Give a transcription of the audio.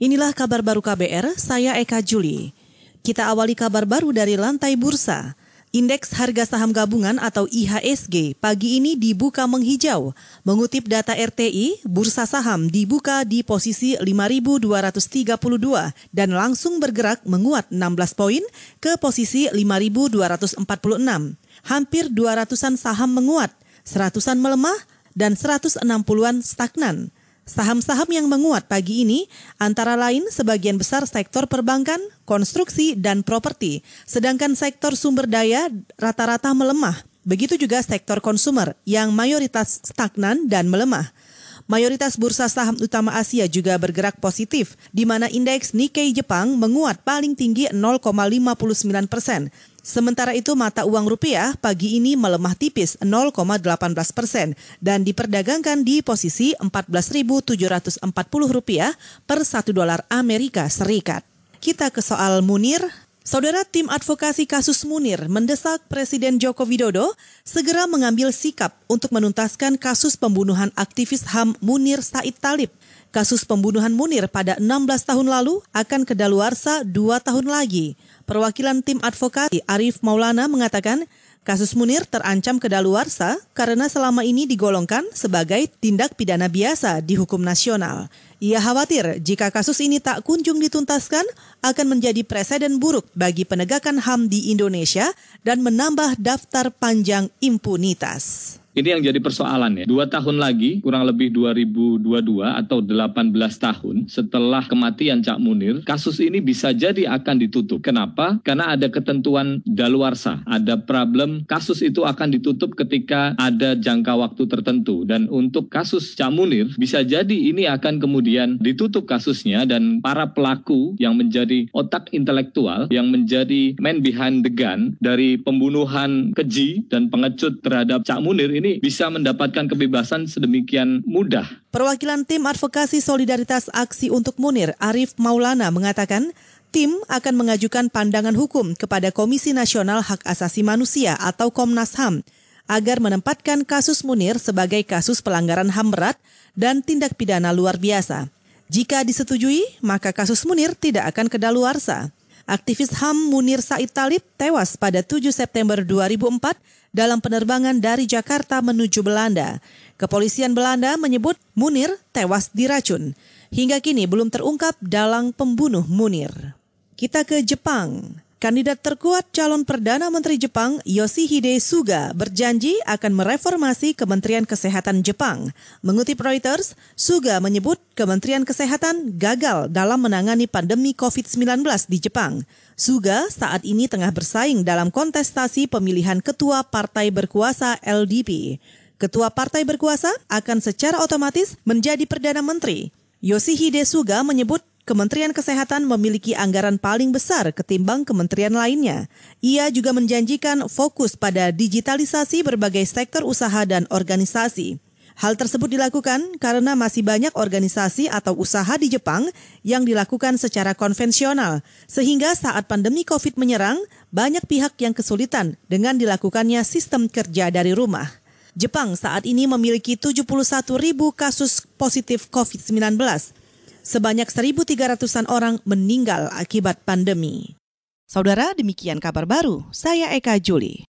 Inilah kabar baru KBR, saya Eka Juli. Kita awali kabar baru dari lantai bursa. Indeks harga saham gabungan atau IHSG pagi ini dibuka menghijau. Mengutip data RTI, bursa saham dibuka di posisi 5.232 dan langsung bergerak menguat 16 poin ke posisi 5.246. Hampir 200-an saham menguat, 100-an melemah, dan 160-an stagnan. Saham-saham yang menguat pagi ini antara lain sebagian besar sektor perbankan, konstruksi, dan properti, sedangkan sektor sumber daya rata-rata melemah. Begitu juga sektor konsumer yang mayoritas stagnan dan melemah. Mayoritas bursa saham utama Asia juga bergerak positif, di mana indeks Nikkei Jepang menguat paling tinggi 0,59 persen, Sementara itu mata uang rupiah pagi ini melemah tipis 0,18 persen dan diperdagangkan di posisi 14.740 rupiah per satu dolar Amerika Serikat. Kita ke soal Munir. Saudara tim advokasi kasus Munir mendesak Presiden Joko Widodo segera mengambil sikap untuk menuntaskan kasus pembunuhan aktivis HAM Munir Said Talib. Kasus pembunuhan Munir pada 16 tahun lalu akan kedaluarsa dua tahun lagi. Perwakilan tim advokasi Arif Maulana mengatakan kasus Munir terancam kedaluarsa karena selama ini digolongkan sebagai tindak pidana biasa di hukum nasional. Ia khawatir jika kasus ini tak kunjung dituntaskan akan menjadi presiden buruk bagi penegakan HAM di Indonesia dan menambah daftar panjang impunitas. Ini yang jadi persoalan ya. Dua tahun lagi, kurang lebih 2022 atau 18 tahun setelah kematian Cak Munir, kasus ini bisa jadi akan ditutup. Kenapa? Karena ada ketentuan daluarsa. Ada problem kasus itu akan ditutup ketika ada jangka waktu tertentu. Dan untuk kasus Cak Munir, bisa jadi ini akan kemudian ditutup kasusnya dan para pelaku yang menjadi otak intelektual, yang menjadi man behind the gun dari pembunuhan keji dan pengecut terhadap Cak Munir ini bisa mendapatkan kebebasan sedemikian mudah. Perwakilan tim advokasi solidaritas aksi untuk Munir, Arif Maulana mengatakan, tim akan mengajukan pandangan hukum kepada Komisi Nasional Hak Asasi Manusia atau Komnas HAM agar menempatkan kasus Munir sebagai kasus pelanggaran HAM berat dan tindak pidana luar biasa. Jika disetujui, maka kasus Munir tidak akan kedaluarsa. Aktivis HAM Munir Said Talib tewas pada 7 September 2004 dalam penerbangan dari Jakarta menuju Belanda. Kepolisian Belanda menyebut Munir tewas diracun. Hingga kini belum terungkap dalang pembunuh Munir. Kita ke Jepang. Kandidat terkuat calon Perdana Menteri Jepang Yoshihide Suga berjanji akan mereformasi Kementerian Kesehatan Jepang. Mengutip Reuters, Suga menyebut Kementerian Kesehatan gagal dalam menangani pandemi COVID-19 di Jepang. Suga saat ini tengah bersaing dalam kontestasi pemilihan ketua partai berkuasa LDP. Ketua partai berkuasa akan secara otomatis menjadi Perdana Menteri. Yoshihide Suga menyebut Kementerian Kesehatan memiliki anggaran paling besar ketimbang kementerian lainnya. Ia juga menjanjikan fokus pada digitalisasi berbagai sektor usaha dan organisasi. Hal tersebut dilakukan karena masih banyak organisasi atau usaha di Jepang yang dilakukan secara konvensional, sehingga saat pandemi COVID menyerang, banyak pihak yang kesulitan dengan dilakukannya sistem kerja dari rumah. Jepang saat ini memiliki 71 ribu kasus positif COVID-19 sebanyak 1.300-an orang meninggal akibat pandemi. Saudara, demikian kabar baru. Saya Eka Juli.